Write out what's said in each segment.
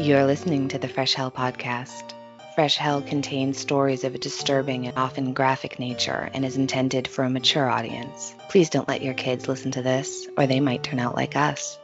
You're listening to the Fresh Hell podcast. Fresh Hell contains stories of a disturbing and often graphic nature and is intended for a mature audience. Please don't let your kids listen to this, or they might turn out like us.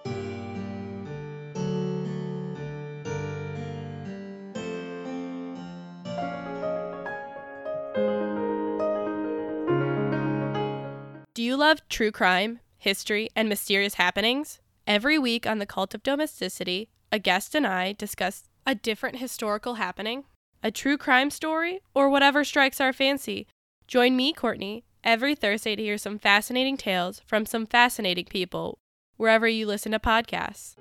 Do you love true crime, history, and mysterious happenings? Every week on The Cult of Domesticity, a guest and I discuss a different historical happening, a true crime story, or whatever strikes our fancy. Join me, Courtney, every Thursday to hear some fascinating tales from some fascinating people wherever you listen to podcasts.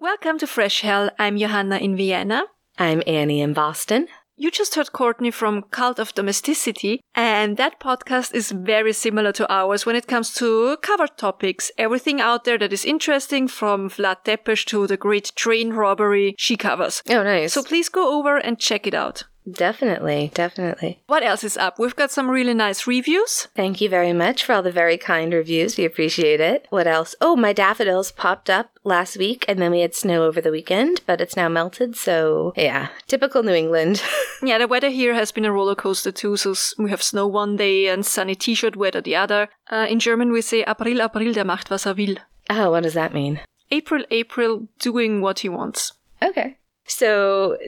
Welcome to Fresh Hell. I'm Johanna in Vienna. I'm Annie in Boston. You just heard Courtney from Cult of Domesticity, and that podcast is very similar to ours when it comes to cover topics. Everything out there that is interesting, from Vlad Tepes to the great train robbery, she covers. Oh, nice. So please go over and check it out. Definitely, definitely. What else is up? We've got some really nice reviews. Thank you very much for all the very kind reviews. We appreciate it. What else? Oh, my daffodils popped up last week and then we had snow over the weekend, but it's now melted. So, yeah, typical New England. Yeah, the weather here has been a roller coaster too. So we have snow one day and sunny t-shirt weather the other. Uh, in German we say April, April, der macht was er will. oh, what does that mean? April, April, doing what he wants. Okay. So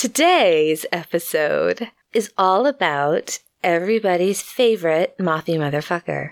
today's episode is all about everybody's favorite mothy motherfucker.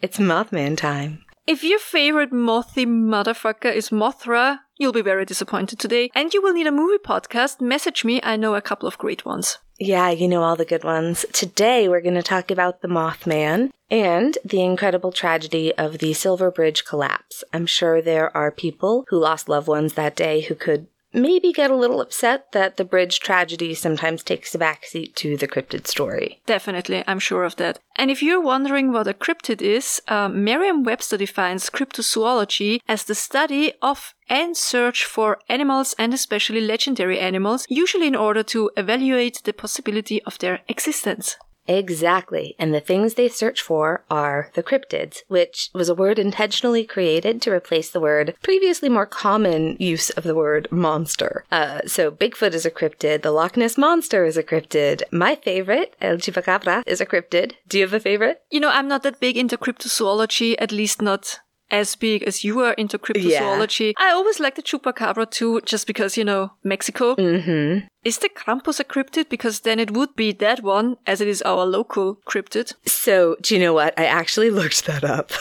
It's Mothman time. If your favorite mothy motherfucker is Mothra, you'll be very disappointed today, and you will need a movie podcast. Message me, I know a couple of great ones. Yeah, you know all the good ones. Today we're going to talk about the Mothman and the incredible tragedy of the Silver Bridge collapse. I'm sure there are people who lost loved ones that day who could maybe get a little upset that the bridge tragedy sometimes takes a backseat to the cryptid story. Definitely, I'm sure of that. And if you're wondering what a cryptid is, uh, Merriam-Webster defines cryptozoology as the study of and search for animals and especially legendary animals, usually in order to evaluate the possibility of their existence. Exactly. And the things they search for are the cryptids, which was a word intentionally created to replace the word previously more common use of the word monster. Uh, so Bigfoot is a cryptid. The Loch Ness Monster is a cryptid. My favorite, El Chupacabra, is a cryptid. Do you have a favorite? You know, I'm not that big into cryptozoology, at least not as big as you are into cryptozoology. I always like the chupacabra too, just because, you know, Mexico. Mm-hmm. Is the Krampus a cryptid? Because then it would be that one, as it is our local cryptid. So, do you know what? I actually looked that up.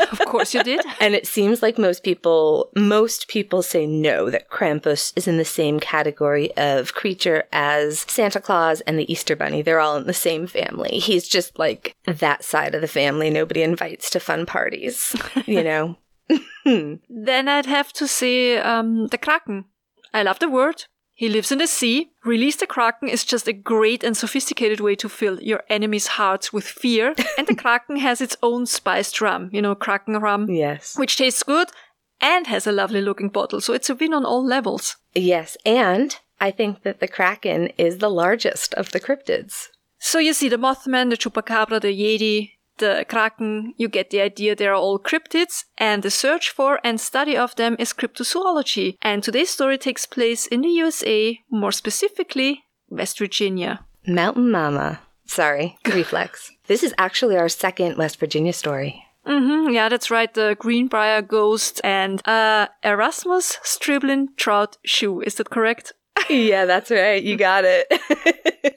of course you did. And it seems like most people, most people say no, that Krampus is in the same category of creature as Santa Claus and the Easter Bunny. They're all in the same family. He's just like that side of the family nobody invites to fun parties, you know? Then I'd have to say um, the Kraken. I love the word. He lives in the sea. Release the Kraken is just a great and sophisticated way to fill your enemy's hearts with fear. and the Kraken has its own spiced rum, you know, Kraken rum, Yes. which tastes good and has a lovely looking bottle. So it's a win on all levels. Yes. And I think that the Kraken is the largest of the cryptids. So you see the Mothman, the Chupacabra, the Yeti, the Kraken, you get the idea they are all cryptids, and the search for and study of them is cryptozoology. And today's story takes place in the USA, more specifically, West Virginia. Mountain Mama. Sorry, reflex. This is actually our second West Virginia story. hmm yeah, that's right, the Greenbrier Ghost and uh, Erasmus Stribling Trout Shue. Is that correct? yeah, that's right. You got it.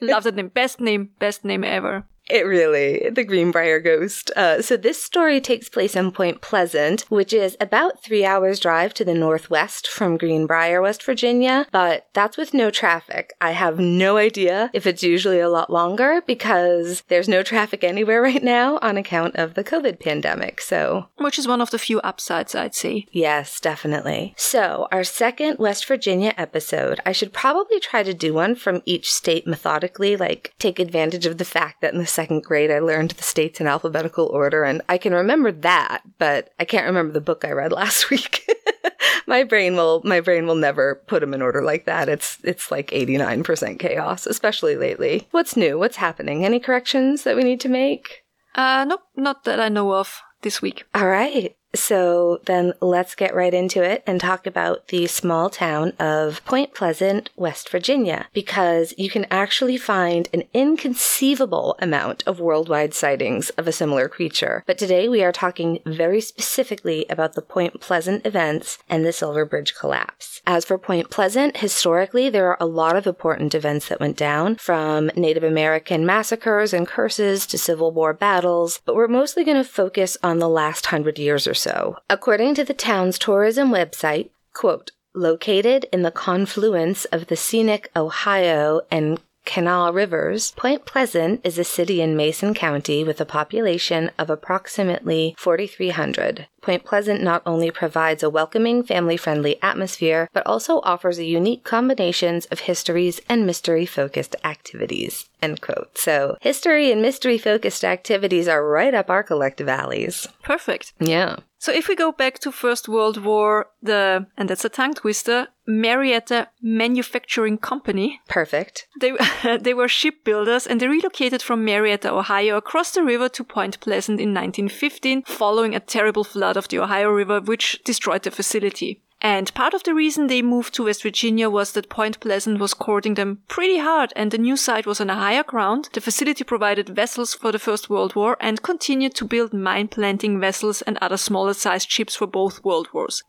Love that name. Best name, best name ever. It really, the Greenbrier Ghost. Uh, so this story takes place in Point Pleasant, which is about three hours drive to the northwest from Greenbrier, West Virginia, but that's with no traffic. I have no idea if it's usually a lot longer because there's no traffic anywhere right now on account of the COVID pandemic. So Which is one of the few upsides, I'd say. Yes, definitely. So, our second West Virginia episode, I should probably try to do one from each state methodically, like take advantage of the fact that in the second grade I learned the states in alphabetical order, and I can remember that, but I can't remember the book I read last week. my brain will my brain will never put them in order like that. It's it's like 89% chaos, especially lately. What's new? What's happening? Any corrections that we need to make? Uh, nope, not that I know of. this week. All right. So then let's get right into it and talk about the small town of Point Pleasant, West Virginia, because you can actually find an inconceivable amount of worldwide sightings of a similar creature. But today we are talking very specifically about the Point Pleasant events and the Silver Bridge collapse. As for Point Pleasant, historically there are a lot of important events that went down, from Native American massacres and curses to Civil War battles, but we're mostly going to focus on the last hundred years or so. According to the town's tourism website, quote, located in the confluence of the scenic Ohio and Kanawha Rivers, Point Pleasant is a city in Mason County with a population of approximately 4,300. Point Pleasant not only provides a welcoming, family friendly atmosphere, but also offers a unique combinations of histories and mystery focused activities. End quote. So, history and mystery focused activities are right up our collective alleys. Perfect. Yeah. So if we go back to First World War, the and that's a tongue twister, Marietta Manufacturing Company. Perfect. They they were shipbuilders and they relocated from Marietta, Ohio, across the river to Point Pleasant in 1915, following a terrible flood of the Ohio River, which destroyed the facility. And part of the reason they moved to West Virginia was that Point Pleasant was courting them pretty hard and the new site was on a higher ground. The facility provided vessels for the First World War and continued to build mine planting vessels and other smaller sized ships for both World Wars.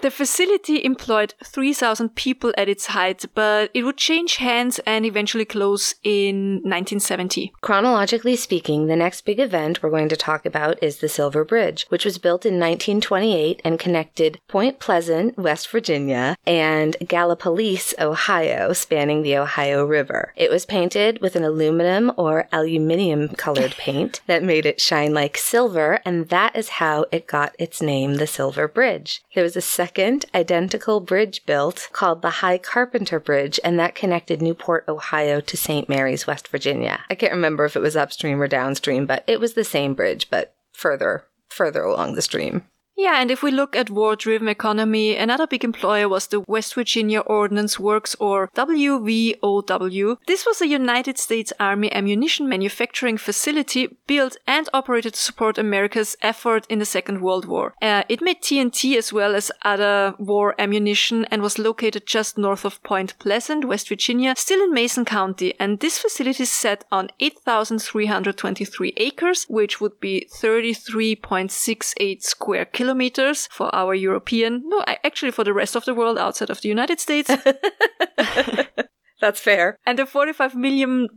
The facility employed 3,000 people at its height, but it would change hands and eventually close in 1970. Chronologically speaking, the next big event we're going to talk about is the Silver Bridge, which was built in 1928 and connected Point Pleasant, West Virginia, and Gallipolis, Ohio, spanning the Ohio River. It was painted with an aluminum or aluminium colored paint that made it shine like silver, and that is how it got its name, the Silver Bridge. There was a second identical bridge built called the Hi Carpenter Bridge, and that connected Newport, Ohio to St. Mary's, West Virginia. I can't remember if it was upstream or downstream, but it was the same bridge, but further, further along the stream. Yeah, and if we look at war driven economy, another big employer was the West Virginia Ordnance Works or WVOW. This was a United States Army ammunition manufacturing facility built and operated to support America's effort in the Second World War. Uh, it made TNT as well as other war ammunition and was located just north of Point Pleasant, West Virginia, still in Mason County. And this facility is set on 8,323 acres, which would be 33.68 square kilometers kilometers for our European, no, actually for the rest of the world outside of the United States. That's fair. And the $45 million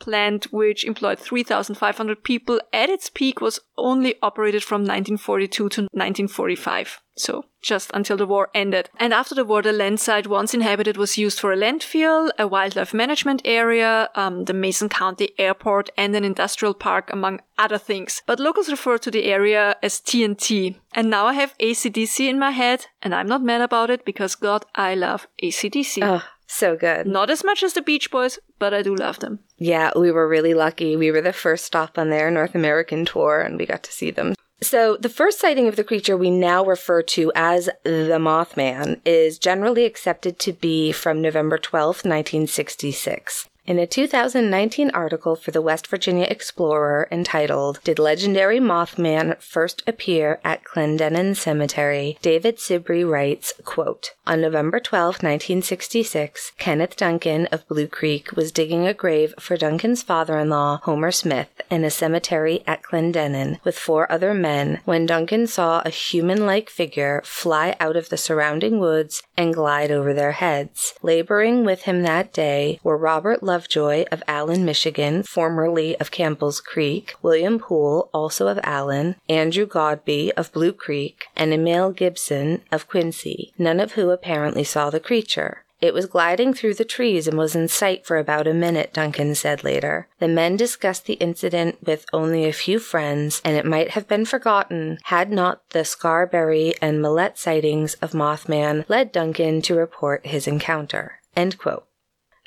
plant, which employed 3,500 people at its peak, was only operated from 1942 to 1945. So just until the war ended. And after the war, the land site once inhabited was used for a landfill, a wildlife management area, um, the Mason County Airport, and an industrial park, among other things. But locals refer to the area as TNT. And now I have ACDC in my head, and I'm not mad about it because God, I love ACDC. Oh, so good. Not as much as the Beach Boys, but I do love them. Yeah, we were really lucky. We were the first stop on their North American tour and we got to see them. So, the first sighting of the creature we now refer to as the Mothman is generally accepted to be from November 12, 1966. In a 2019 article for the West Virginia Explorer entitled, Did Legendary Mothman First Appear at Clendenin Cemetery? David Sibray writes, quote, On November 12, 1966, Kenneth Duncan of Blue Creek was digging a grave for Duncan's father-in-law, Homer Smith, in a cemetery at Clendenin with four other men when Duncan saw a human-like figure fly out of the surrounding woods and glide over their heads. Laboring with him that day were Robert Lovejoy of Allen, Michigan, formerly of Campbell's Creek, William Poole, also of Allen, Andrew Godby of Blue Creek, and Emil Gibson of Quincy, none of who apparently saw the creature. It was gliding through the trees and was in sight for about a minute, Duncan said later. The men discussed the incident with only a few friends, and it might have been forgotten had not the Scarberry and Mallette sightings of Mothman led Duncan to report his encounter.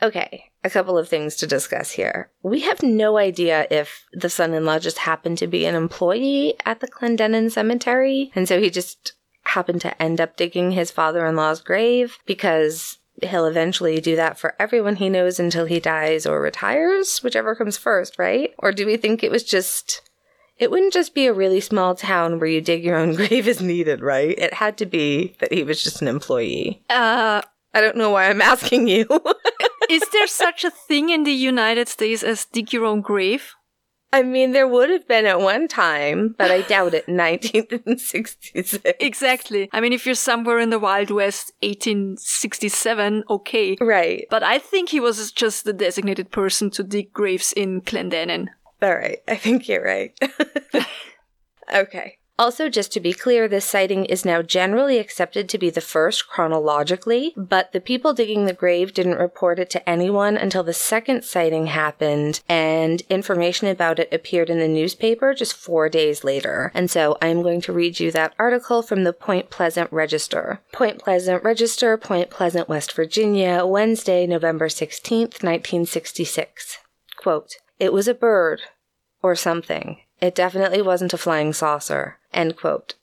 Okay, a couple of things to discuss here. We have no idea if the son in law just happened to be an employee at the Clendenin Cemetery, and so he just happened to end up digging his father in law's grave because he'll eventually do that for everyone he knows until he dies or retires, whichever comes first, right? Or do we think it was just It wouldn't just be a really small town where you dig your own grave as needed, right? It had to be that he was just an employee. Uh, I don't know why I'm asking you. is there such a thing in the United States as dig your own grave? I mean, there would have been at one time, but I doubt it. 1966. Exactly. I mean, if you're somewhere in the Wild West, 1867, okay. Right. But I think he was just the designated person to dig graves in Clendenin. All right. I think you're right. okay. Also, just to be clear, this sighting is now generally accepted to be the first chronologically, but the people digging the grave didn't report it to anyone until the second sighting happened, and information about it appeared in the newspaper just four days later. And so I'm going to read you that article from the Point Pleasant Register. Point Pleasant Register, Point Pleasant, West Virginia, Wednesday, November 16th, 1966. Quote, It was a bird, or something. It definitely wasn't a flying saucer. End quote.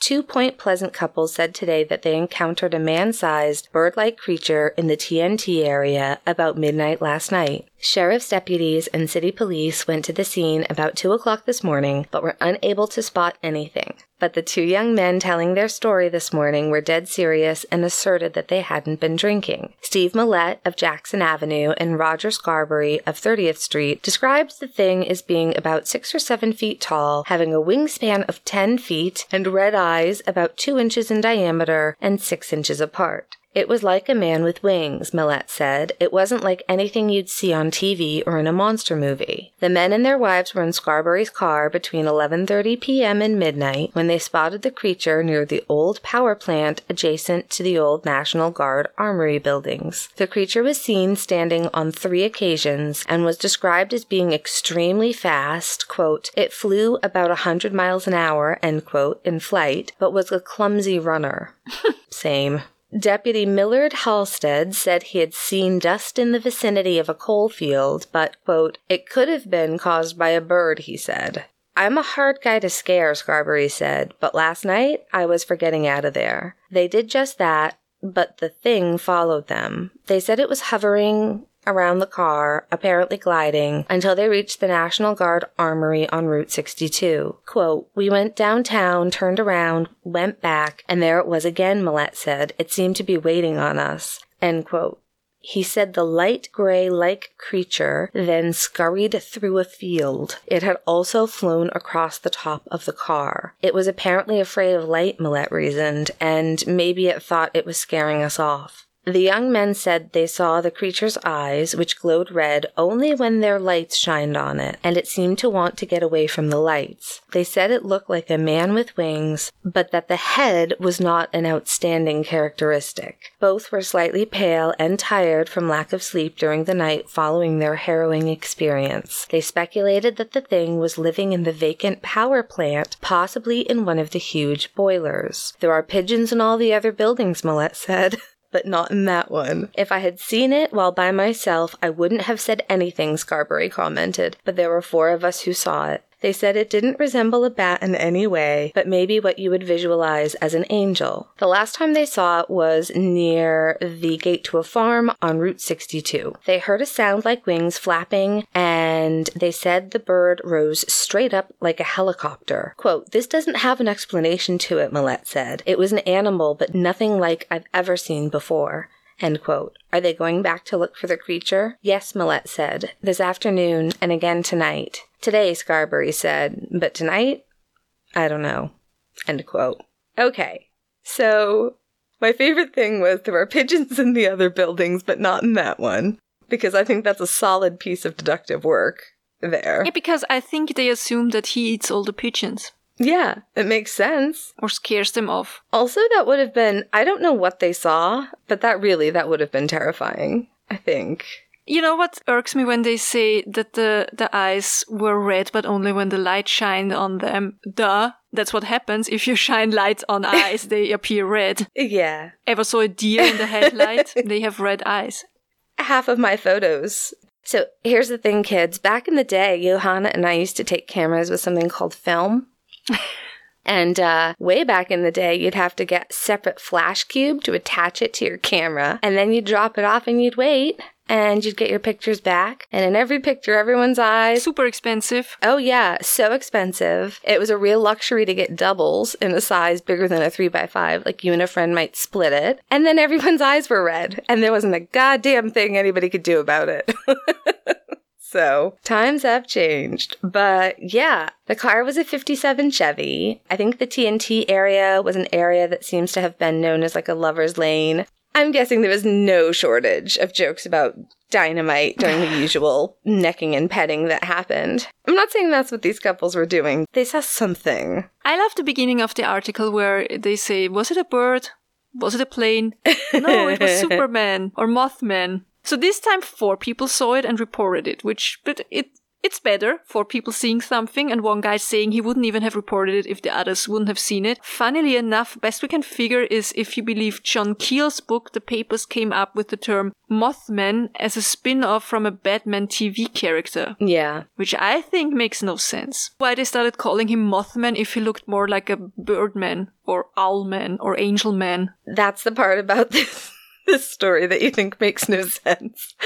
Two Point Pleasant couples said today that they encountered a man sized, bird like creature in the TNT area about midnight last night. Sheriff's deputies and city police went to the scene about 2 o'clock this morning, but were unable to spot anything. But the two young men telling their story this morning were dead serious and asserted that they hadn't been drinking. Steve Mallette of Jackson Avenue and Roger Scarberry of 30th Street described the thing as being about six or seven feet tall, having a wingspan of 10 feet, and red eyes about two inches in diameter and six inches apart. It was like a man with wings, Mallette said. It wasn't like anything you'd see on TV or in a monster movie. The men and their wives were in Scarberry's car between 11:30 p.m. and midnight when they spotted the creature near the old power plant adjacent to the old National Guard Armory buildings. The creature was seen standing on 3 occasions and was described as being extremely fast, quote, "It flew about a 100 miles an hour," end quote, in flight, but was a clumsy runner. Same. Deputy Millard Halstead said he had seen dust in the vicinity of a coal field, but, quote, it could have been caused by a bird, he said. I'm a hard guy to scare, Scarberry said, but last night I was for getting out of there. They did just that, but the thing followed them. They said it was hovering around the car, apparently gliding, until they reached the National Guard Armory on Route 62. Quote, We went downtown, turned around, went back, and there it was again, Mallette said. It seemed to be waiting on us. End quote. He said the light gray like creature then scurried through a field. It had also flown across the top of the car. It was apparently afraid of light, Mallette reasoned, and maybe it thought it was scaring us off. The young men said they saw the creature's eyes, which glowed red only when their lights shined on it, and it seemed to want to get away from the lights. They said it looked like a man with wings, but that the head was not an outstanding characteristic. Both were slightly pale and tired from lack of sleep during the night following their harrowing experience. They speculated that the thing was living in the vacant power plant, possibly in one of the huge boilers. There are pigeons in all the other buildings, Mallette said. but not in that one. If I had seen it while by myself, I wouldn't have said anything, Scarberry commented, but there were four of us who saw it. They said it didn't resemble a bat in any way, but maybe what you would visualize as an angel. The last time they saw it was near the gate to a farm on Route 62. They heard a sound like wings flapping, and they said the bird rose straight up like a helicopter. Quote, This doesn't have an explanation to it, Mallette said. It was an animal, but nothing like I've ever seen before. End quote. Are they going back to look for the creature? Yes, Mallette said. This afternoon and again tonight. Today, Scarberry said, but tonight? I don't know. End quote. Okay, so my favorite thing was there are pigeons in the other buildings, but not in that one, because I think that's a solid piece of deductive work there. Yeah, because I think they assume that he eats all the pigeons. Yeah, it makes sense. Or scares them off. Also, that would have been, I don't know what they saw, but that really, that would have been terrifying, I think. You know what irks me when they say that the, the eyes were red, but only when the light shined on them? Duh. That's what happens. If you shine light on eyes, they appear red. Yeah. Ever saw a deer in the headlight? they have red eyes. Half of my photos. So here's the thing, kids. Back in the day, Johanna and I used to take cameras with something called film. And uh, way back in the day, you'd have to get separate flash cube to attach it to your camera, and then you'd drop it off and you'd wait and you'd get your pictures back. And in every picture, everyone's eyes. Super expensive. Oh, yeah, so expensive. It was a real luxury to get doubles in a size bigger than a 3x5. Like you and a friend might split it. And then everyone's eyes were red, and there wasn't a goddamn thing anybody could do about it. So times have changed. But yeah, the car was a 57 Chevy. I think the TNT area was an area that seems to have been known as like a lover's lane. I'm guessing there was no shortage of jokes about dynamite during the usual necking and petting that happened. I'm not saying that's what these couples were doing. They saw something. I love the beginning of the article where they say, Was it a bird? Was it a plane? no, it was Superman or Mothman. So this time four people saw it and reported it, which, but it, it's better for people seeing something and one guy saying he wouldn't even have reported it if the others wouldn't have seen it. Funnily enough, best we can figure is if you believe John Keel's book, the papers came up with the term Mothman as a spin-off from a Batman TV character. Yeah. Which I think makes no sense. Why they started calling him Mothman if he looked more like a Birdman or Owlman or Angelman. That's the part about this this story that you think makes no sense.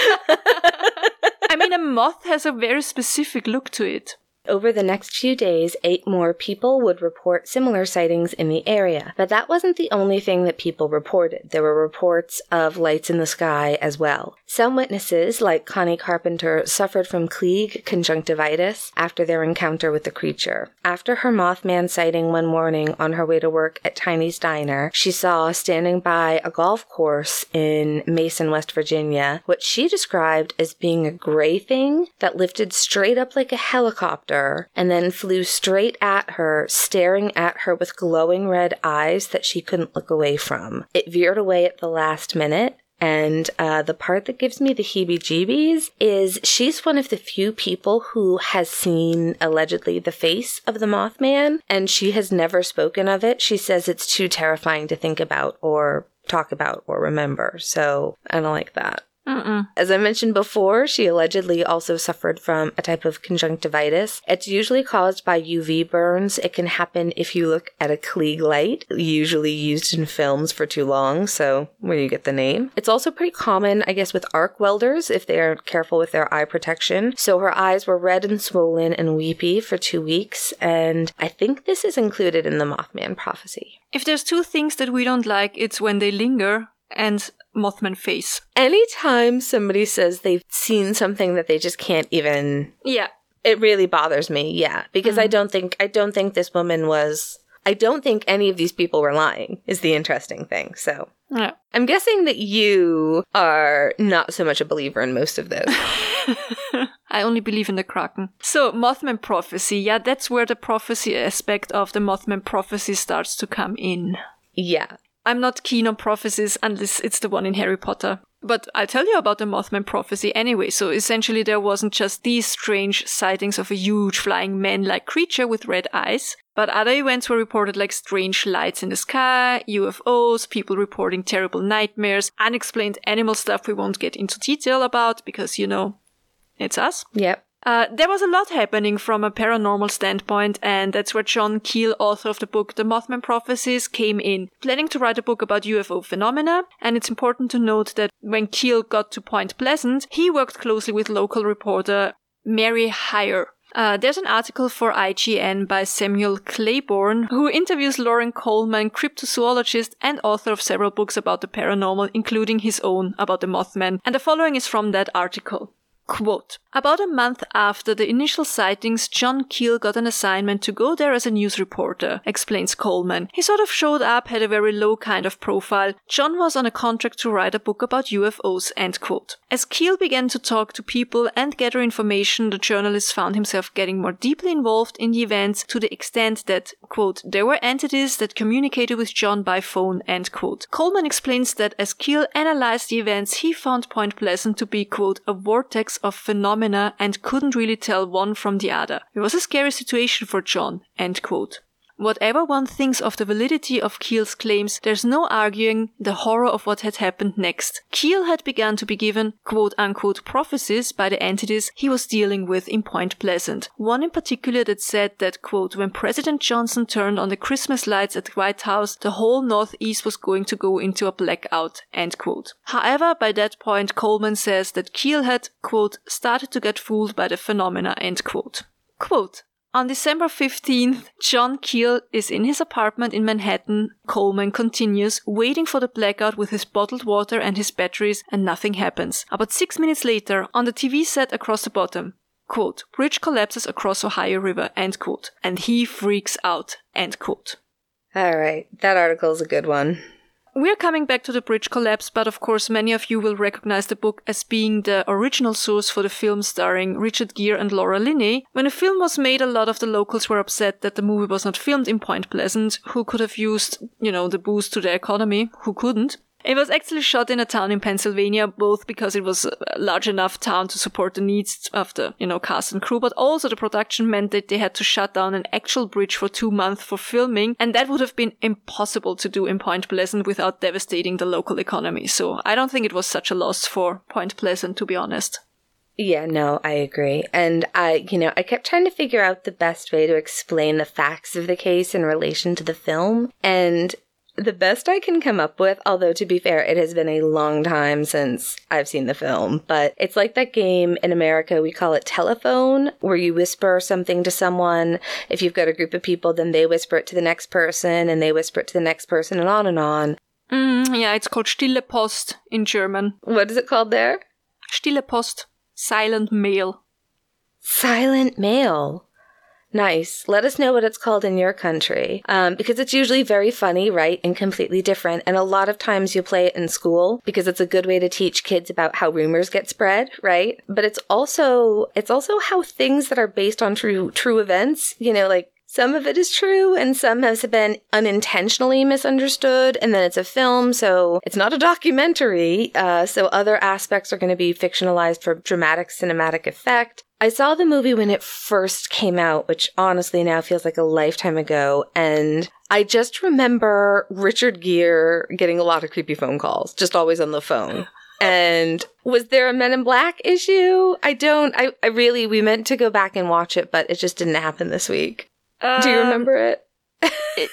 I mean, a moth has a very specific look to it. Over the next few days, eight more people would report similar sightings in the area. But that wasn't the only thing that people reported. There were reports of lights in the sky as well. Some witnesses, like Connie Carpenter, suffered from Klieg conjunctivitis after their encounter with the creature. After her Mothman sighting one morning on her way to work at Tiny's Diner, she saw standing by a golf course in Mason, West Virginia, what she described as being a gray thing that lifted straight up like a helicopter and then flew straight at her, staring at her with glowing red eyes that she couldn't look away from. It veered away at the last minute. And uh, the part that gives me the heebie jeebies is she's one of the few people who has seen allegedly the face of the Mothman, and she has never spoken of it. She says it's too terrifying to think about or talk about or remember. So I don't like that. Mm-mm. As I mentioned before, she allegedly also suffered from a type of conjunctivitis. It's usually caused by UV burns. It can happen if you look at a Klieg light, usually used in films for too long, so where you get the name. It's also pretty common, I guess, with arc welders if they aren't careful with their eye protection. So her eyes were red and swollen and weepy for two weeks, and I think this is included in the Mothman prophecy. If there's two things that we don't like, it's when they linger and Mothman face. Anytime somebody says they've seen something that they just can't even Yeah. it really bothers me, yeah, because I mm-hmm. don't think I don't think this woman was I don't think any of these people were lying is the interesting thing. So, Yeah. I'm guessing that you are not so much a believer in most of this. I only believe in the Kraken. So, Mothman prophecy. Yeah, that's where the prophecy aspect of the Mothman prophecy starts to come in. yeah. I'm not keen on prophecies unless it's the one in Harry Potter. But I'll tell you about the Mothman prophecy anyway. So essentially, there wasn't just these strange sightings of a huge flying man like creature with red eyes, but other events were reported like strange lights in the sky, UFOs, people reporting terrible nightmares, unexplained animal stuff we won't get into detail about because, you know, it's us. Yep. Uh, there was a lot happening from a paranormal standpoint, and that's where John Keel, author of the book The Mothman Prophecies, came in, planning to write a book about UFO phenomena. And it's important to note that when Keel got to Point Pleasant, he worked closely with local reporter Mary Hyre. Uh, there's an article for IGN by Samuel Claiborne, who interviews Loren Coleman, cryptozoologist and author of several books about the paranormal, including his own about the Mothman. And the following is from that article. Quote, About a month after the initial sightings, John Keel got an assignment to go there as a news reporter, explains Coleman. He sort of showed up, had a very low kind of profile. John was on a contract to write a book about UFOs, end quote. As Keel began to talk to people and gather information, the journalist found himself getting more deeply involved in the events to the extent that, quote, there were entities that communicated with John by phone, end quote. Coleman explains that as Keel analyzed the events, he found Point Pleasant to be, quote, a vortex of phenomena and couldn't really tell one from the other. It was a scary situation for John, end quote. Whatever one thinks of the validity of Keel's claims, there's no arguing the horror of what had happened next. Keel had begun to be given quote unquote prophecies by the entities he was dealing with in Point Pleasant. One in particular that said that quote, when President Johnson turned on the Christmas lights at the White House, the whole Northeast was going to go into a blackout, end quote. However, by that point, Coleman says that Keel had, quote, started to get fooled by the phenomena, end quote. Quote, on December 15th, John Keel is in his apartment in Manhattan. Coleman continues, waiting for the blackout with his bottled water and his batteries, and nothing happens. About six minutes later, on the TV set across the bottom, quote, bridge collapses across Ohio River, end quote, and he freaks out, end quote. All right, that article is a good one. We're coming back to the bridge collapse, but of course, many of you will recognize the book as being the original source for the film starring Richard Gere and Laura Linney. When the film was made, a lot of the locals were upset that the movie was not filmed in Point Pleasant. Who could have used, you know, the boost to the economy? Who couldn't? It was actually shot in a town in Pennsylvania, both because it was a large enough town to support the needs of the, you know, cast and crew, but also the production meant that they had to shut down an actual bridge for two months for filming, and that would have been impossible to do in Point Pleasant without devastating the local economy. So I don't think it was such a loss for Point Pleasant, to be honest. Yeah, no, I agree. And I, you know, I kept trying to figure out the best way to explain the facts of the case in relation to the film. And the best I can come up with, although to be fair, it has been a long time since I've seen the film, but it's like that game in America, we call it telephone, where you whisper something to someone. If you've got a group of people, then they whisper it to the next person and they whisper it to the next person and on and on. Mm, yeah, it's called Stille Post in German. What is it called there? Stille Post. Silent mail. Silent mail. Nice. Let us know what it's called in your country. Um, because it's usually very funny, right? And completely different. And a lot of times you play it in school because it's a good way to teach kids about how rumors get spread, right? But it's also, it's also how things that are based on true, true events, you know, like some of it is true and some has been unintentionally misunderstood and then it's a film so it's not a documentary uh, so other aspects are going to be fictionalized for dramatic cinematic effect I saw the movie when it first came out, which honestly now feels like a lifetime ago. And I just remember Richard Gere getting a lot of creepy phone calls, just always on the phone. And was there a Men in Black issue? I don't, I, I really, we meant to go back and watch it, but it just didn't happen this week. Um, Do you um, remember it? it?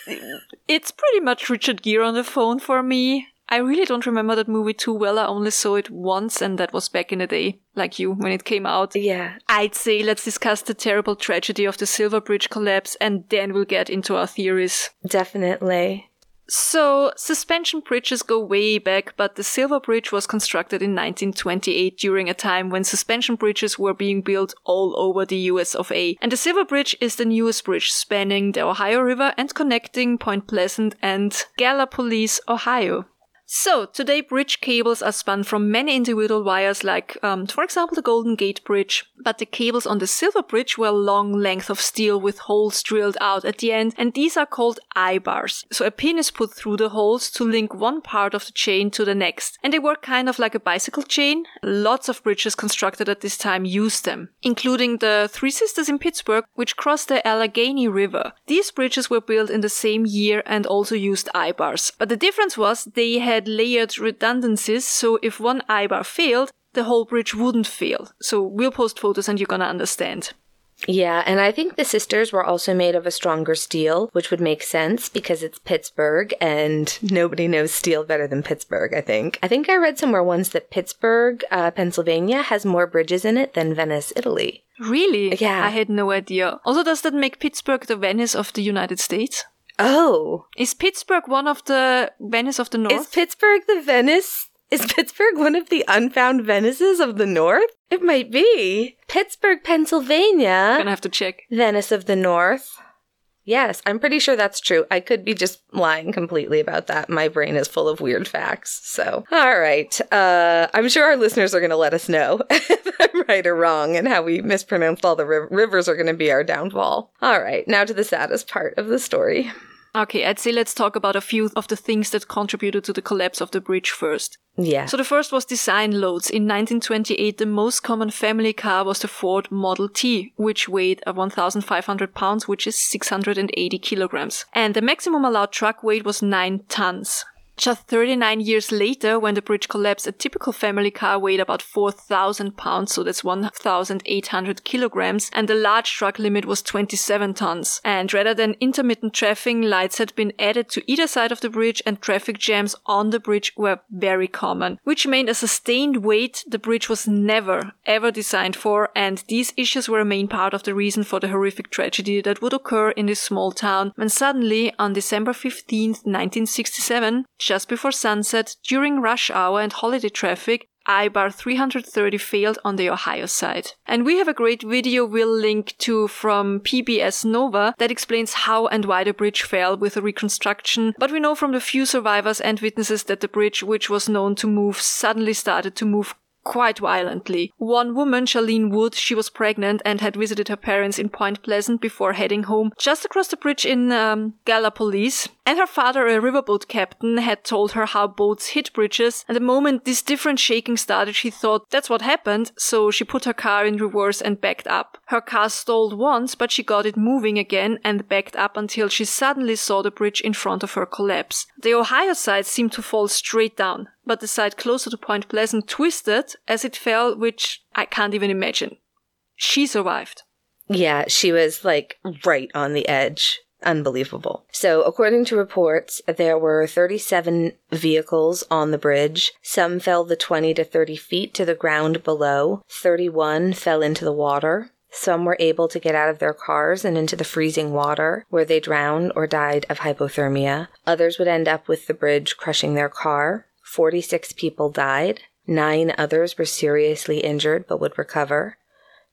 It's pretty much Richard Gere on the phone for me. I really don't remember that movie too well. I only saw it once, and that was back in the day, like you, when it came out. Yeah. I'd say let's discuss the terrible tragedy of the Silver Bridge collapse, and then we'll get into our theories. Definitely. So, suspension bridges go way back, but the Silver Bridge was constructed in 1928 during a time when suspension bridges were being built all over the US of A. And the Silver Bridge is the newest bridge spanning the Ohio River and connecting Point Pleasant and Gallipolis, Ohio. So, today bridge cables are spun from many individual wires like, um, for example, the Golden Gate Bridge, but the cables on the Silver Bridge were long length of steel with holes drilled out at the end, and these are called eyebars. So a pin is put through the holes to link one part of the chain to the next, and they work kind of like a bicycle chain. Lots of bridges constructed at this time used them, including the Three Sisters in Pittsburgh, which crossed the Allegheny River. These bridges were built in the same year and also used I-bars, but the difference was they had had layered redundancies, so if one eyebar failed, the whole bridge wouldn't fail. So we'll post photos and you're gonna understand. Yeah, and I think the sisters were also made of a stronger steel, which would make sense because it's Pittsburgh and nobody knows steel better than Pittsburgh, I think. I think I read somewhere once that Pittsburgh, uh, Pennsylvania has more bridges in it than Venice, Italy. Really? Yeah. I had no idea. Also, does that make Pittsburgh the Venice of the United States? Oh. Is Pittsburgh one of the Venice of the North? Is Pittsburgh the Venice? Is Pittsburgh one of the unfound Venices of the North? It might be. Pittsburgh, Pennsylvania. I'm gonna have to check. Venice of the North. Yes, I'm pretty sure that's true. I could be just lying completely about that. My brain is full of weird facts. So, all right. Uh, I'm sure our listeners are going to let us know if I'm right or wrong and how we mispronounced all the ri- rivers are going to be our downfall. All right, now to the saddest part of the story. Okay, I'd say let's talk about a few of the things that contributed to the collapse of the bridge first. Yeah. So the first was design loads. In 1928, the most common family car was the Ford Model T, which weighed uh, 1,500 pounds, which is 680 kilograms. And the maximum allowed truck weight was 9 tons. Just 39 years later, when the bridge collapsed, a typical family car weighed about 4,000 pounds, so that's 1,800 kilograms, and the large truck limit was 27 tons. And rather than intermittent traffic, lights had been added to either side of the bridge, and traffic jams on the bridge were very common, which meant a sustained weight the bridge was never, ever designed for, and these issues were a main part of the reason for the horrific tragedy that would occur in this small town when suddenly, on December 15, 1967, just before sunset, during rush hour and holiday traffic, eyebar 330 failed on the Ohio side. And we have a great video we'll link to from PBS Nova that explains how and why the bridge fell with the reconstruction. But we know from the few survivors and witnesses that the bridge, which was known to move, suddenly started to move quite violently. One woman, Charlene Wood, she was pregnant and had visited her parents in Point Pleasant before heading home just across the bridge in um, Gallipolis. And her father, a riverboat captain, had told her how boats hit bridges. And the moment this different shaking started, she thought that's what happened. So she put her car in reverse and backed up. Her car stalled once, but she got it moving again and backed up until she suddenly saw the bridge in front of her collapse. The Ohio side seemed to fall straight down but the side closer to Point Pleasant twisted as it fell, which I can't even imagine. She survived. Yeah, she was like right on the edge. Unbelievable. So, according to reports, there were 37 vehicles on the bridge. Some fell the 20 to 30 feet to the ground below. 31 fell into the water. Some were able to get out of their cars and into the freezing water, where they drowned or died of hypothermia. Others would end up with the bridge crushing their car. 46 people died. Nine others were seriously injured but would recover.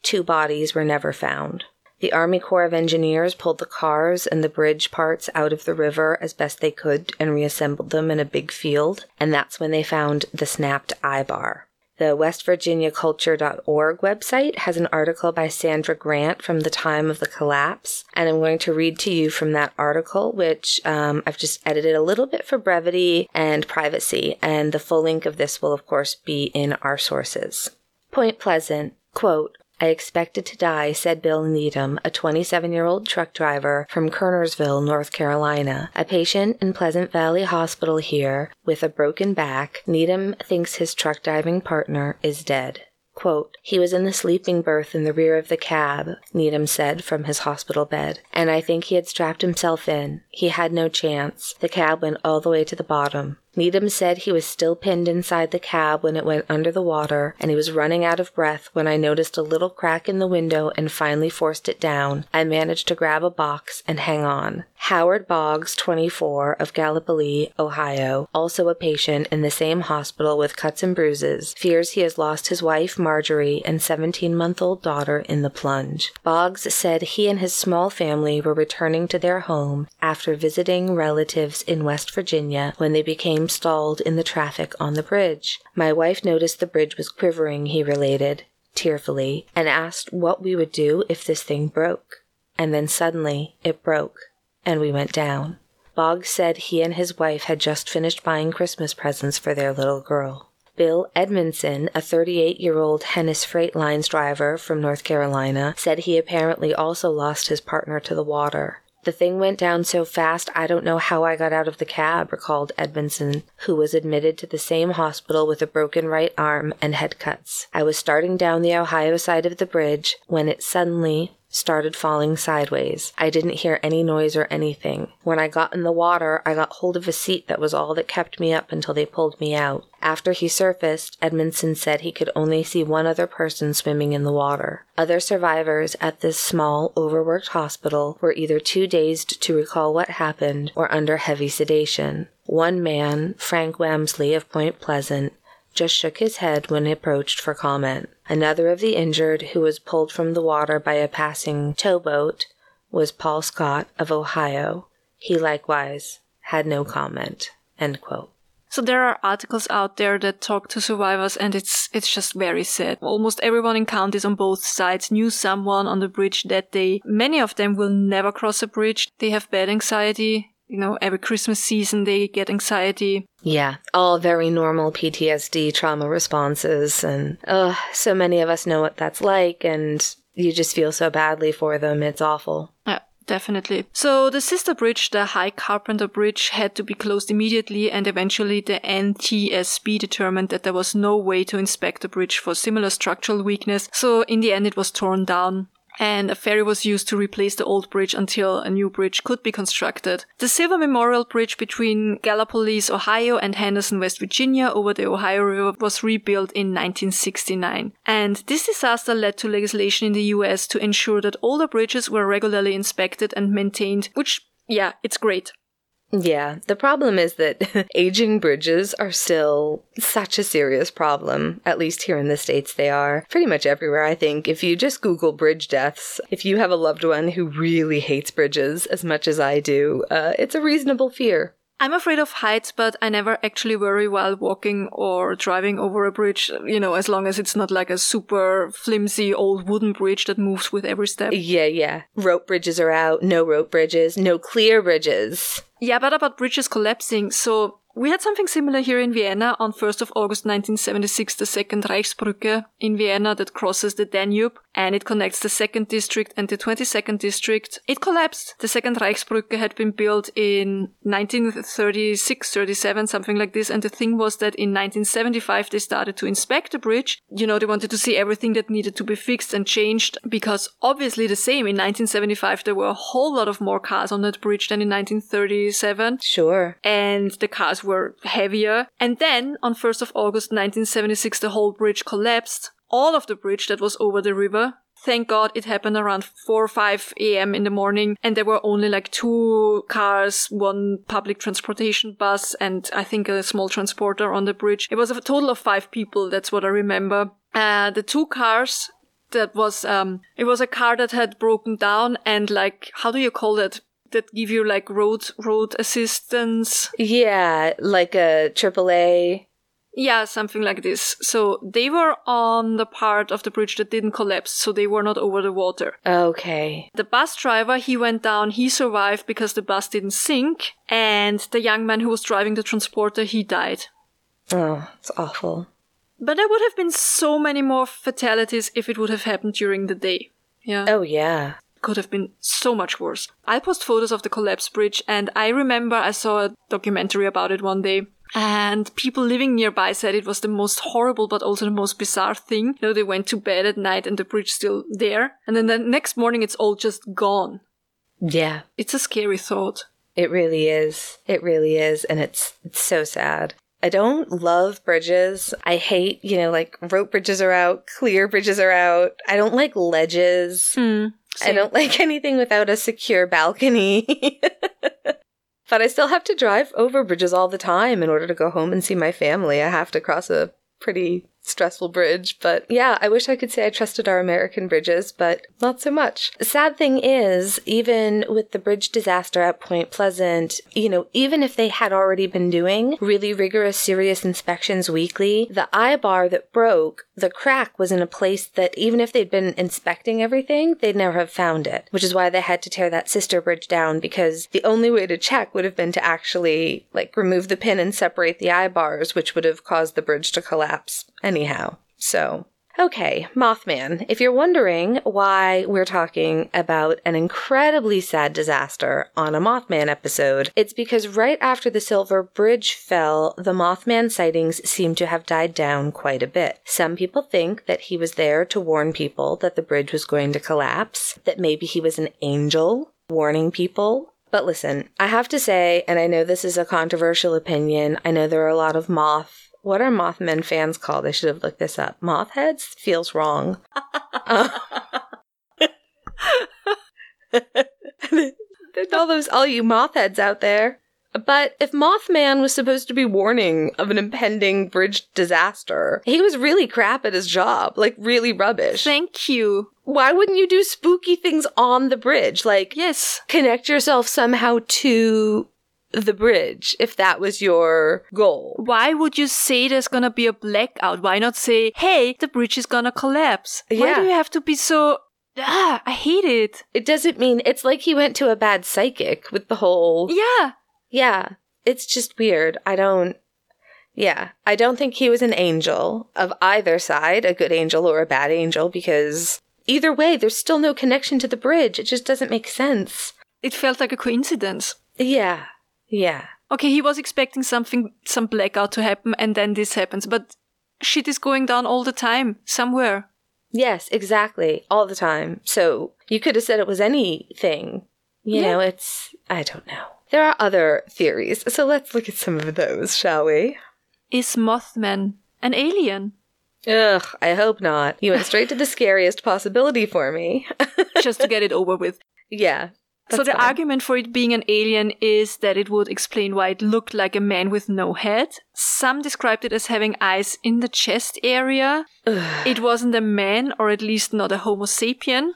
Two bodies were never found. The Army Corps of Engineers pulled the cars and the bridge parts out of the river as best they could and reassembled them in a big field, and that's when they found the snapped eyebar. The WestVirginiaCulture.org website has an article by Sandra Grant from the time of the collapse, and I'm going to read to you from that article, which um, I've just edited a little bit for brevity and privacy, and the full link of this will, of course, be in our sources. Point Pleasant, quote, I expected to die, said Bill Needham, a 27 year old truck driver from Kernersville, North Carolina. A patient in Pleasant Valley Hospital here with a broken back. Needham thinks his truck driving partner is dead. Quote, he was in the sleeping berth in the rear of the cab, Needham said from his hospital bed, and I think he had strapped himself in. He had no chance. The cab went all the way to the bottom. Needham said he was still pinned inside the cab when it went under the water, and he was running out of breath when I noticed a little crack in the window and finally forced it down. I managed to grab a box and hang on. Howard Boggs, 24, of Gallipoli, Ohio, also a patient in the same hospital with cuts and bruises, fears he has lost his wife, Marjorie, and 17 month old daughter in the plunge. Boggs said he and his small family were returning to their home after visiting relatives in West Virginia when they became stalled in the traffic on the bridge. My wife noticed the bridge was quivering, he related, tearfully, and asked what we would do if this thing broke. And then suddenly it broke, and we went down. Boggs said he and his wife had just finished buying Christmas presents for their little girl. Bill Edmondson, a 38 year old Hennis Freight Lines driver from North Carolina, said he apparently also lost his partner to the water. The thing went down so fast, I don't know how I got out of the cab, recalled Edmondson, who was admitted to the same hospital with a broken right arm and head cuts. I was starting down the Ohio side of the bridge when it suddenly started falling sideways. I didn't hear any noise or anything. When I got in the water, I got hold of a seat that was all that kept me up until they pulled me out. After he surfaced, Edmondson said he could only see one other person swimming in the water. Other survivors at this small, overworked hospital were either too dazed to recall what happened or under heavy sedation. One man, Frank Wamsley of Point Pleasant, just shook his head when approached for comment. Another of the injured, who was pulled from the water by a passing towboat, was Paul Scott of Ohio. He likewise had no comment. So there are articles out there that talk to survivors and it's it's just very sad. Almost everyone in counties on both sides knew someone on the bridge that day. Many of them will never cross a bridge. They have bad anxiety you know, every Christmas season they get anxiety. Yeah, all very normal PTSD trauma responses. And oh, so many of us know what that's like, and you just feel so badly for them. It's awful. Yeah. Definitely. So the sister bridge, the Hi Carpenter Bridge, had to be closed immediately, and eventually the NTSB determined that there was no way to inspect the bridge for similar structural weakness. So in the end, it was torn down and a ferry was used to replace the old bridge until a new bridge could be constructed. The Silver Memorial Bridge between Gallipolis, Ohio and Henderson, West Virginia over the Ohio River was rebuilt in 1969. And this disaster led to legislation in the US to ensure that older bridges were regularly inspected and maintained, which, yeah, it's great. Yeah, the problem is that aging bridges are still such a serious problem. At least here in the States, they are. Pretty much everywhere, I think. If you just Google bridge deaths, if you have a loved one who really hates bridges as much as I do, uh, it's a reasonable fear. I'm afraid of heights, but I never actually worry while walking or driving over a bridge, you know, as long as it's not like a super flimsy old wooden bridge that moves with every step. Yeah, yeah. Rope bridges are out, no rope bridges, no clear bridges. Yeah, but about bridges collapsing, so we had something similar here in Vienna on 1st of August 1976, the second Reichsbrücke in Vienna that crosses the Danube and it connects the 2nd district and the 22nd district. It collapsed. The second Reichsbrücke had been built in 1936, 37, something like this. And the thing was that in 1975 they started to inspect the bridge. You know, they wanted to see everything that needed to be fixed and changed because obviously the same in 1975 there were a whole lot of more cars on that bridge than in 1937. Sure. And the cars were heavier. And then on 1st of August 1976 the whole bridge collapsed all of the bridge that was over the river. Thank God it happened around 4 or 5 a.m. in the morning and there were only like two cars, one public transportation bus and I think a small transporter on the bridge. It was a total of five people. That's what I remember. Uh, the two cars that was, um, it was a car that had broken down and like, how do you call it? That give you like road, road assistance. Yeah, like a AAA yeah, something like this. So they were on the part of the bridge that didn't collapse, so they were not over the water. Okay. The bus driver, he went down, he survived because the bus didn't sink, and the young man who was driving the transporter, he died. Oh, it's awful. But there would have been so many more fatalities if it would have happened during the day. Yeah. Oh, yeah. Could have been so much worse. I post photos of the collapsed bridge, and I remember I saw a documentary about it one day and people living nearby said it was the most horrible but also the most bizarre thing. You know, they went to bed at night and the bridge still there. And then the next morning it's all just gone. Yeah. It's a scary thought. It really is. It really is. And it's, it's so sad. I don't love bridges. I hate, you know, like rope bridges are out, clear bridges are out. I don't like ledges. Mm, I don't like anything without a secure balcony. But I still have to drive over bridges all the time in order to go home and see my family. I have to cross a pretty stressful bridge. But yeah, I wish I could say I trusted our American bridges, but not so much. Sad thing is, even with the bridge disaster at Point Pleasant, you know, even if they had already been doing really rigorous, serious inspections weekly, the eyebar that broke, the crack was in a place that even if they'd been inspecting everything, they'd never have found it, which is why they had to tear that sister bridge down because the only way to check would have been to actually like remove the pin and separate the eyebars, which would have caused the bridge to collapse anyhow. So, okay, Mothman, if you're wondering why we're talking about an incredibly sad disaster on a Mothman episode, it's because right after the Silver Bridge fell, the Mothman sightings seem to have died down quite a bit. Some people think that he was there to warn people that the bridge was going to collapse, that maybe he was an angel warning people but listen, I have to say, and I know this is a controversial opinion, I know there are a lot of moth what are Mothman fans called? I should have looked this up. Mothheads feels wrong. there's all those all you mothheads out there. But if Mothman was supposed to be warning of an impending bridge disaster, he was really crap at his job, like really rubbish. Thank you. Why wouldn't you do spooky things on the bridge? Like, yes, connect yourself somehow to the bridge if that was your goal. Why would you say there's gonna be a blackout? Why not say, hey, the bridge is gonna collapse? Yeah. Why do you have to be so. Ah, I hate it. It doesn't mean it's like he went to a bad psychic with the whole. Yeah. Yeah, it's just weird. I don't. Yeah, I don't think he was an angel of either side, a good angel or a bad angel, because either way, there's still no connection to the bridge. It just doesn't make sense. It felt like a coincidence. Yeah, yeah. Okay, he was expecting something, some blackout to happen, and then this happens, but shit is going down all the time, somewhere. Yes, exactly. All the time. So you could have said it was anything. You Yeah. know, it's. I don't know. There are other theories. So let's look at some of those, shall we? Is Mothman an alien? Ugh, I hope not. You went straight to the scariest possibility for me. Just to get it over with. yeah. So the argument for it being an alien is that it would explain why it looked like a man with no head. Some described it as having eyes in the chest area. It wasn't a man, or at least not a Homo sapien.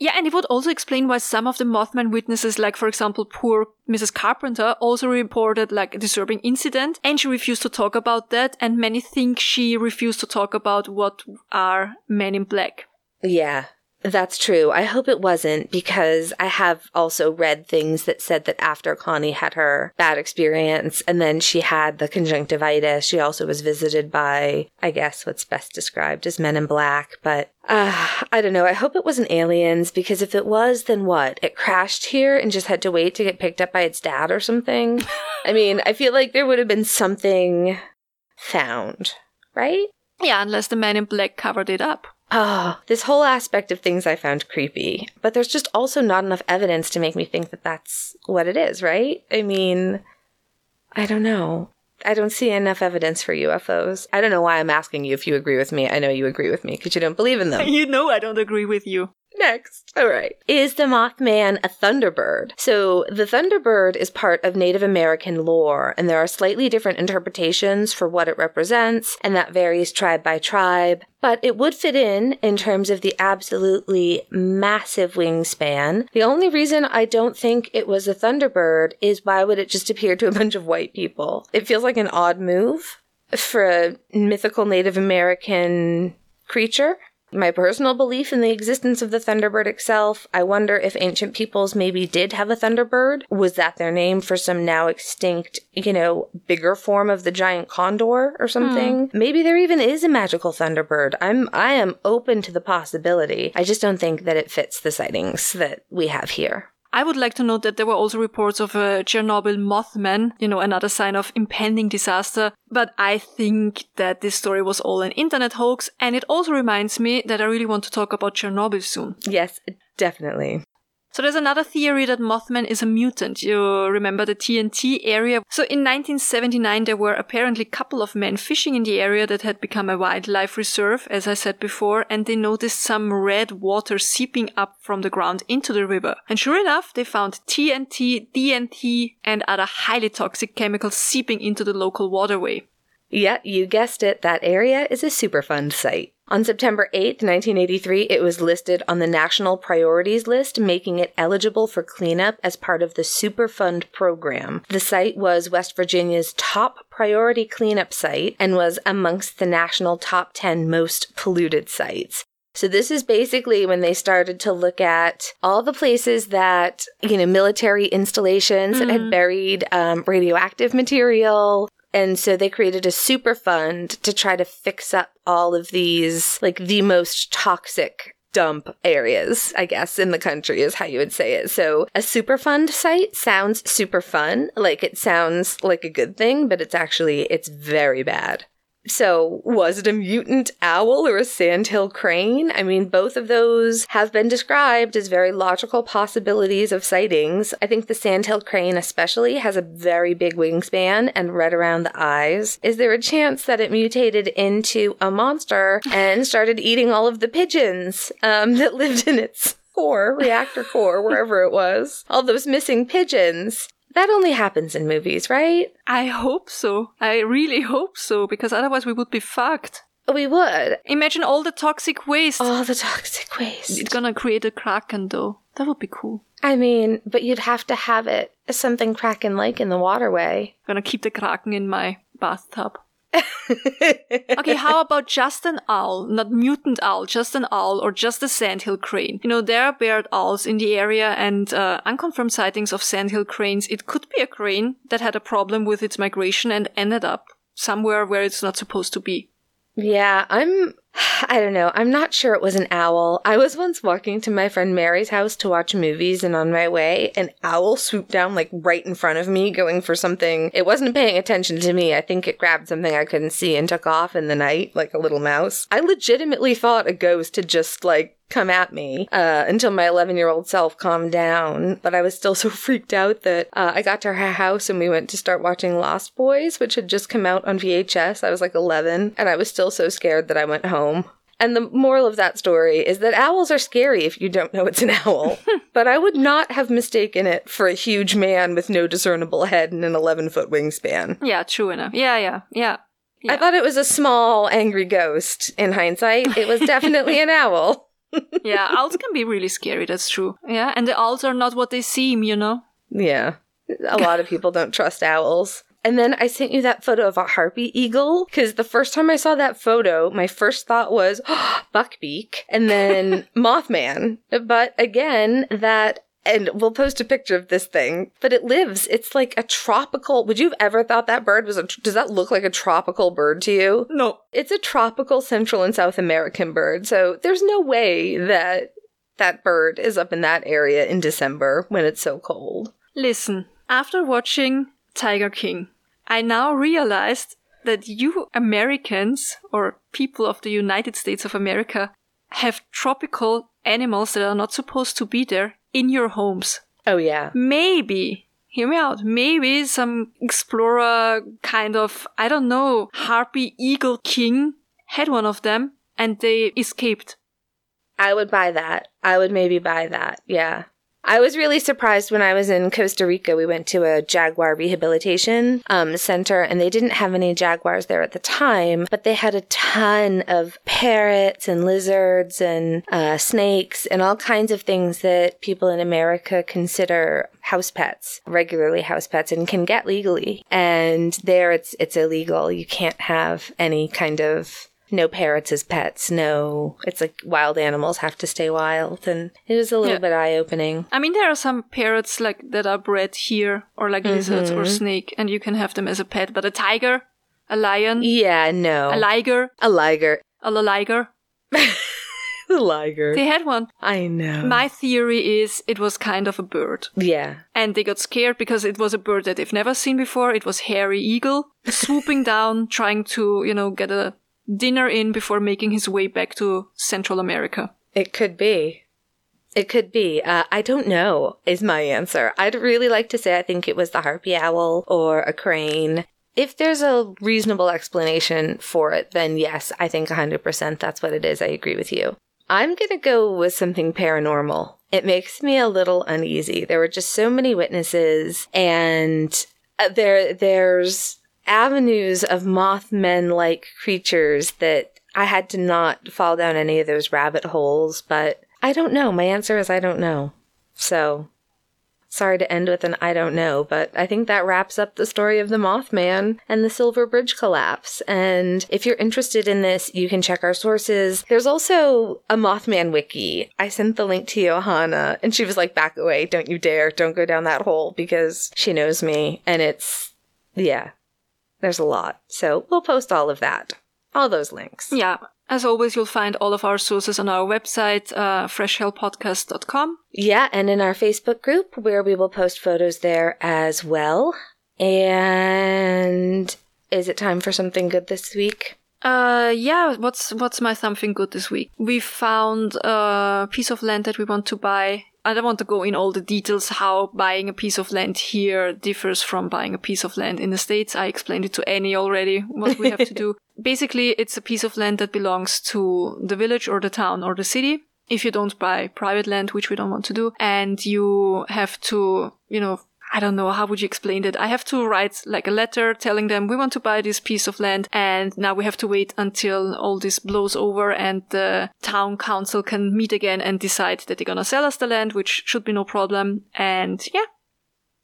Yeah, and it would also explain why some of the Mothman witnesses, like for example poor Mrs. Carpenter, also reported like a disturbing incident, and she refused to talk about that, and many think she refused to talk about what are men in black. Yeah, that's true. I hope it wasn't because I have also read things that said that after Connie had her bad experience and then she had the conjunctivitis, she also was visited by, I guess, what's best described as men in black. But uh, I don't know. I hope it wasn't aliens because if it was, then what? It crashed here and just had to wait to get picked up by its dad or something? I mean, I feel like there would have been something found, right? Yeah, unless the man in black covered it up. Oh, this whole aspect of things I found creepy. But there's just also not enough evidence to make me think that that's what it is, right? I mean, I don't know. I don't see enough evidence for UFOs. I don't know why I'm asking you if you agree with me. I know you agree with me because you don't believe in them. You know I don't agree with you. Next. All right. Is the Mothman a Thunderbird? So, the Thunderbird is part of Native American lore, and there are slightly different interpretations for what it represents, and that varies tribe by tribe. But it would fit in in terms of the absolutely massive wingspan. The only reason I don't think it was a Thunderbird is why would it just appear to a bunch of white people? It feels like an odd move for a mythical Native American creature. My personal belief in the existence of the Thunderbird itself, I wonder if ancient peoples maybe did have a Thunderbird. Was that their name for some now extinct, you know, bigger form of the giant condor or something? Hmm. Maybe there even is a magical Thunderbird. I'm I am open to the possibility. I just don't think that it fits the sightings that we have here. I would like to note that there were also reports of a Chernobyl Mothman, you know, another sign of impending disaster. But I think that this story was all an internet hoax. And it also reminds me that I really want to talk about Chernobyl soon. Yes, definitely. So there's another theory that Mothman is a mutant. You remember the TNT area? So in 1979, there were apparently a couple of men fishing in the area that had become a wildlife reserve, as I said before, and they noticed some red water seeping up from the ground into the river. And sure enough, they found TNT, DNT, and other highly toxic chemicals seeping into the local waterway. Yeah, you guessed it. That area is a Superfund site. On September 8th, 1983, it was listed on the National Priorities List, making it eligible for cleanup as part of the Superfund program. The site was West Virginia's top priority cleanup site and was amongst the national top 10 most polluted sites. So this is basically when they started to look at all the places that, you know, military installations that had buried um, radioactive material. And so they created a super fund to try to fix up all of these, like the most toxic dump areas, I guess, in the country is how you would say it. So a Superfund site sounds super fun. Like it sounds like a good thing, but it's actually, it's very bad. So, was it a mutant owl or a sandhill crane? I mean, both of those have been described as very logical possibilities of sightings. I think the sandhill crane, especially, has a very big wingspan and red around the eyes. Is there a chance that it mutated into a monster and started eating all of the pigeons um, that lived in its core, reactor core, wherever it was? All those missing pigeons. That only happens in movies, right? I hope so. I really hope so, because otherwise we would be fucked. We would. Imagine all the toxic waste. All the toxic waste. It's gonna create a kraken though. That would be cool. I mean, but you'd have to have it something kraken like in the waterway. I'm gonna keep the kraken in my bathtub. okay, how about just an owl, not mutant owl, just an owl or just a sandhill crane? You know, there are barred owls in the area and uh, unconfirmed sightings of sandhill cranes. It could be a crane that had a problem with its migration and ended up somewhere where it's not supposed to be. Yeah, I'm. I don't know. I'm not sure it was an owl. I was once walking to my friend Mary's house to watch movies, and on my way, an owl swooped down like right in front of me, going for something. It wasn't paying attention to me. I think it grabbed something I couldn't see and took off in the night like a little mouse. I legitimately thought a ghost had just like come at me uh, until my 11 year old self calmed down. But I was still so freaked out that uh, I got to her house and we went to start watching Lost Boys, which had just come out on VHS. I was like 11 and I was still so scared that I went home. And the moral of that story is that owls are scary if you don't know it's an owl. but I would not have mistaken it for a huge man with no discernible head and an 11 foot wingspan. Yeah, true enough. Yeah, yeah, yeah. I thought it was a small, angry ghost. In hindsight, it was definitely an owl. yeah, owls can be really scary, that's true. Yeah, and the owls are not what they seem, you know? Yeah. A lot of people don't trust owls. And then I sent you that photo of a harpy eagle because the first time I saw that photo, my first thought was Buckbeak and then Mothman. But again, that, and we'll post a picture of this thing, but it lives. It's like a tropical. Would you have ever thought that bird was a, does that look like a tropical bird to you? No. It's a tropical Central and South American bird. So there's no way that that bird is up in that area in December when it's so cold. Listen, after watching Tiger King, I now realized that you Americans, or people of the United States of America, have tropical animals that are not supposed to be there in your homes. Oh, yeah. Maybe, hear me out, maybe some explorer kind of, I don't know, harpy eagle king had one of them and they escaped. I would buy that. I would maybe buy that. Yeah. I was really surprised when I was in Costa Rica. We went to a jaguar rehabilitation um, center, and they didn't have any jaguars there at the time, but they had a ton of parrots and lizards and uh, snakes and all kinds of things that people in America consider house pets, regularly house pets, and can get legally. And there, it's it's illegal. You can't have any kind of no parrots as pets. No, it's like wild animals have to stay wild, and it was a little Yeah. bit eye opening. I mean, there are some parrots like that are bred here, or like lizards or mm-hmm. snake, and you can have them as a pet. But a tiger, a lion, Yeah, no, a liger, a liger, a liger, a liger. they had one. I know. My theory is it was kind of a bird. yeah, And they got scared because it was a bird that they've never seen before. It was hairy eagle swooping down, trying to, you know, get a dinner in before making his way back to Central America. it could be. It could be. Uh, I don't know, is my answer. I'd really like to say I think it was the harpy owl or a crane. If there's a reasonable explanation for it, then yes, I think 100% that's what it is. I agree with you. I'm going to go with something paranormal. It makes me a little uneasy. There were just so many witnesses and uh, there there's avenues of Mothmen like creatures that I had to not fall down any of those rabbit holes, but I don't know. My answer is I don't know. So sorry to end with an I don't know, but I think that wraps up the story of the Mothman and the Silver Bridge collapse. And if you're interested in this, you can check our sources. There's also a Mothman wiki. I sent the link to Johanna and she was like, back away. Don't you dare. Don't go down that hole because she knows me. And it's, yeah, there's a lot. So we'll post all of that. All those links. Yeah. As always, you'll find all of our sources on our website, uh, freshhellpodcast.com. Yeah, and in our Facebook group where we will post photos there as well. And is it time for something good this week? Uh, yeah, what's, what's my something good this week? We found a piece of land that we want to buy. I don't want to go in all the details how buying a piece of land here differs from buying a piece of land in the States. I explained it to Annie already, what we have to do. Basically, it's a piece of land that belongs to the village or the town or the city. If you don't buy private land, which we don't want to do, and you have to, you know, I don't know, how would you explain it? I have to write like a letter telling them we want to buy this piece of land and now we have to wait until all this blows over and the town council can meet again and decide that they're gonna sell us the land, which should be no problem. And yeah,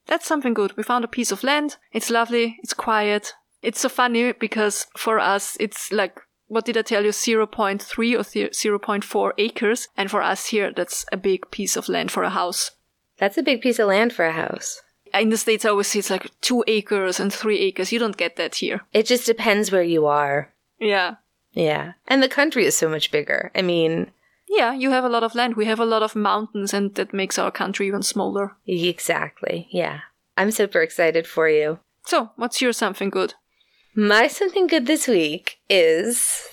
that's something good. We found a piece of land. It's lovely. It's quiet. It's so funny because for us, it's like, what did I tell you? 0.3 or 0.4 acres. And for us here, that's a big piece of land for a house. That's a big piece of land for a house. In the States, I always see it's like two acres and three acres. You don't get that here. It just depends where you are. Yeah. Yeah. And the country is so much bigger. I mean, Yeah, you have a lot of land. We have a lot of mountains, and that makes our country even smaller. exactly. Yeah. I'm super excited for you. So, what's your something good? My something good this week is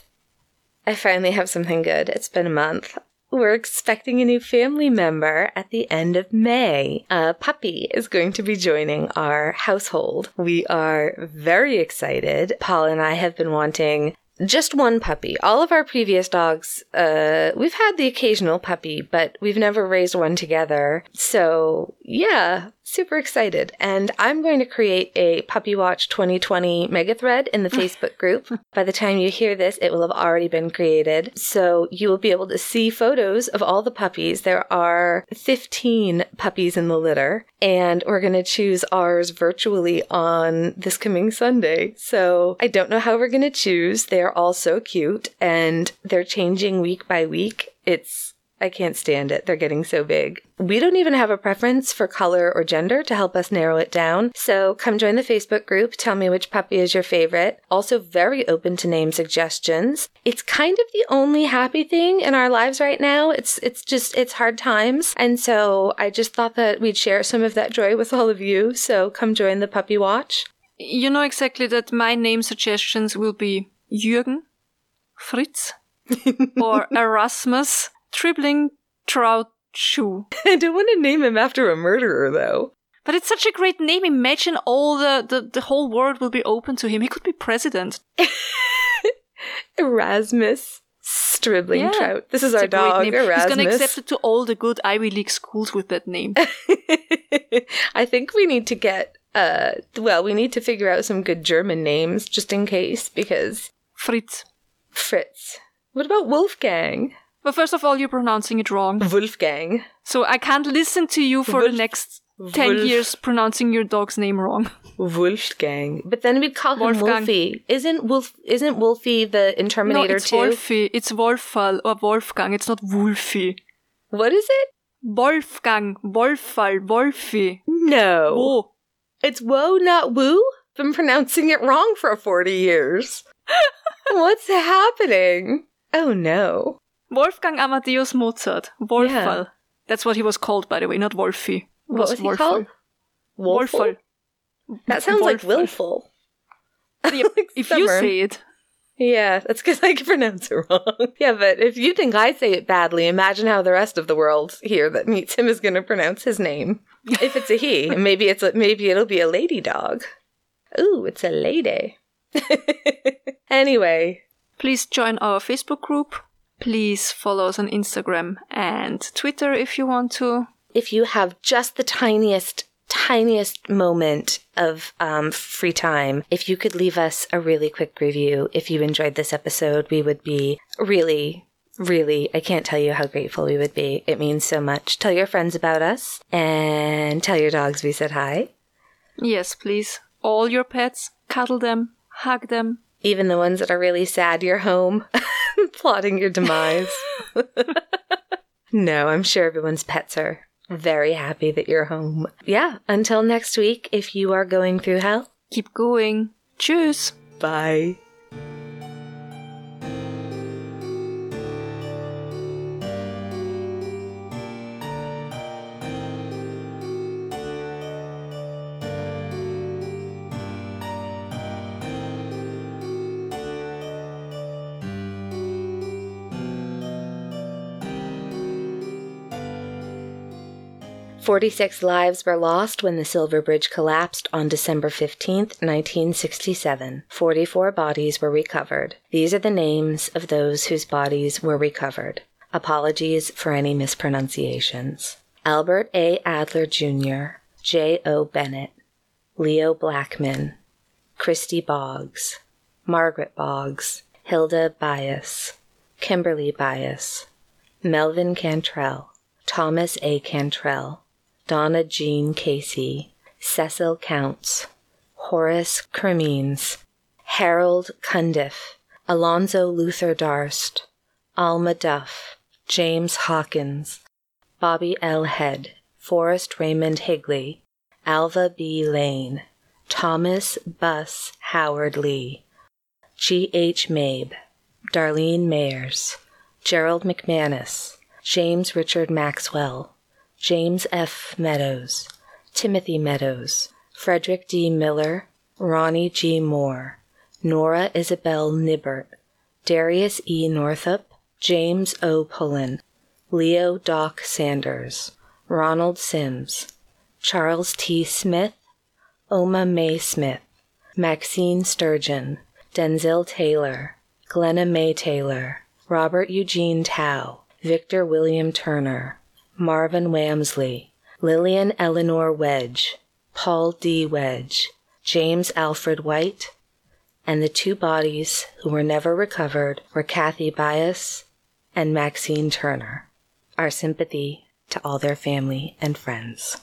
I finally have something good. It's been a month. We're expecting a new family member at the end of May. A puppy is going to be joining our household. We are very excited. Paul and I have been wanting just one puppy. All of our previous dogs, uh, we've had the occasional puppy, but we've never raised one together. So, yeah, super excited. And I'm going to create a Puppy Watch 2020 mega thread in the Facebook group. By the time you hear this, it will have already been created. So you will be able to see photos of all the puppies. There are 15 puppies in the litter, and we're going to choose ours virtually on this coming Sunday. So I don't know how we're going to choose. They're all so cute, and they're changing week by week. It's I can't stand it. They're getting so big. We don't even have a preference for color or gender to help us narrow it down. So come join the Facebook group. Tell me which puppy is your favorite. Also, very open to name suggestions. It's kind of the only happy thing in our lives right now. It's it's just it's hard times, and so I just thought that we'd share some of that joy with all of you. So come join the Puppy Watch. You know exactly that my name suggestions will be Jürgen, Fritz, or Erasmus, Stribling Trout Shue. I don't want to name him after a murderer, though. But it's such a great name. Imagine all the, the, the whole world will be open to him. He could be president. Erasmus Stribling Yeah. Trout. This is our dog, name. Erasmus. He's gonna accept it to all the good Ivy League schools with that name. I think we need to get uh well, we need to figure out some good German names just in case because Fritz. Fritz. What about Wolfgang? But first of all, you're pronouncing it wrong. Wolfgang. So I can't listen to you for Wolf- the next 10 Wolf- years pronouncing your dog's name wrong. Wolfgang. But then we'd call him Wolfgang. Wolfie. Isn't Wolf isn't Wolfie the in no, Terminator it's 2? Wolfie. It's Wolfall or uh, Wolfgang. It's not Wolfie. What is it? Wolfgang, Wolfall, Wolfie. No. Oh. It's woe, not woo? Been pronouncing it wrong for 40 years. What's happening? Oh no. Wolfgang Amadeus Mozart. Wolfall. That's what he was called, by the way, not Wolfie. It What was he Wolfall. called? Wolful? Wolfall. That sounds like Wolfall. willful. Yep, if you say it. Yeah, that's because I can pronounce it wrong. yeah, but if you think I say it badly, imagine how the rest of the world here that meets him is going to pronounce his name. If it's a he, maybe it's a, maybe it'll be a lady dog. Ooh, it's a lady. anyway, Please join our Facebook group. Please follow us on Instagram and Twitter if you want to. if you have just the tiniest, tiniest moment of um, free time, if you could leave us a really quick review, if you enjoyed this episode, we would be really, really, I can't tell you how grateful we would be. It means so much. Tell your friends about us and tell your dogs we said hi, Yes, please. All your pets, cuddle them, hug them. even the ones that are really sad you're home, plotting your demise. no, I'm sure everyone's pets are very happy that you're home. Yeah, until next week, if you are going through hell, Keep going. Tschüss. Bye. Forty-six lives were lost when the Silver Bridge collapsed on December 15th, 1967. Forty-four bodies were recovered. These are the names of those whose bodies were recovered. Apologies for any mispronunciations. Albert A. Adler Jr., J. O. Bennett, Leo Blackman, Christy Boggs, Margaret Boggs, Hilda Byus, Kimberly Byus, Melvin Cantrell, Thomas A. Cantrell, Donna Jean Casey, Cecil Counts, Horace Cremeans, Harold Cundiff, Alonzo Luther Darst, Alma Duff, James Hawkins, Bobby L. Head, Forrest Raymond Higley, Alva B. Lane, Thomas Bus Howard Lee, G. H. Mabe, Darlene Mayers, Gerald McManus, James Richard Maxwell, James F. Meadows, Timothy Meadows, Frederick D. Miller, Ronnie G. Moore, Nora Isabel Nibert, Darius E. Northup, James O. Pullen, Leo Doc Sanders, Ronald Sims, Charles T. Smith, Oma Mae Smith, Maxine Sturgeon, Denzil Taylor, Glenna Mae Taylor, Robert Eugene Towe, Victor William Turner, Marvin Wamsley, Lillian Eleanor Wedge, Paul D. Wedge, James Alfred White, and the two bodies who were never recovered were Kathy Byus and Maxine Turner. Our sympathy to all their family and friends.